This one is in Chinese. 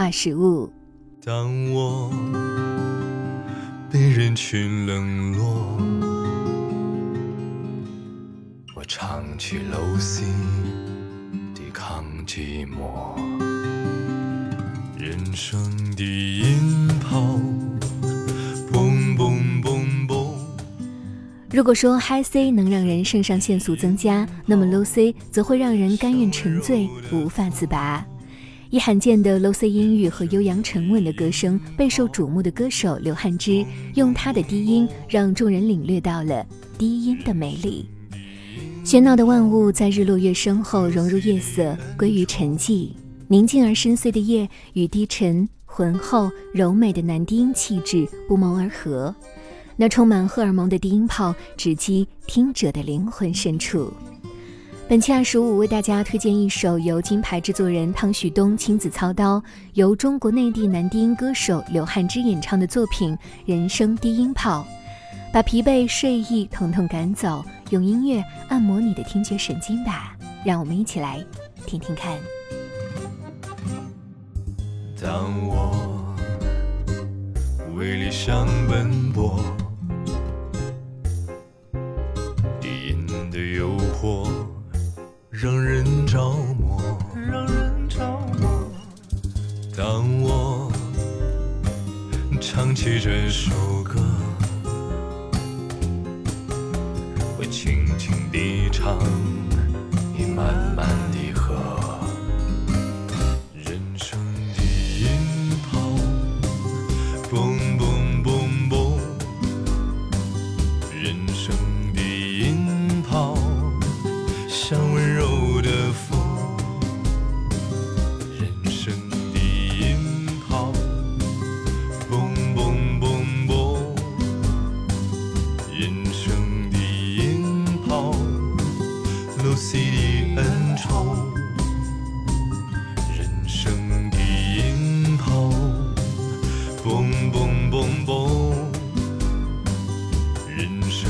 二十五。当我被人群冷落，我唱起楼心，抵抗寂寞。人生的音炮，嘣嘣嘣嘣。如果说 High C 能让人肾上腺素增加，那么 Low C 则会让人甘愿沉醉，无法自拔。以罕见的 Low C 音域和悠扬沉稳的歌声，备受瞩目的歌手刘汉之，用他的低音让众人领略到了低音的魅力。喧闹的万物在日落月升后融入夜色，归于沉寂。宁静而深邃的夜与低沉、浑厚、柔美的男低音气质不谋而合，那充满荷尔蒙的低音炮直击听者的灵魂深处。本期二十五为大家推荐一首由金牌制作人汤旭东亲自操刀，由中国内地男低音歌手刘汉之演唱的作品《人生低音炮》，把疲惫、睡意统统赶走，用音乐按摩你的听觉神经吧。让我们一起来听听看。当我为理想奔波，低音的诱惑让人着魔。当我唱起这首歌，我轻轻地唱，你慢慢地喝。人生的音炮，嘣嘣嘣嘣。人生像温柔的风。人生的音炮，嘣嘣嘣嘣。人生的音炮，Lucy 的恩宠。人生的音炮，嘣嘣嘣嘣。人生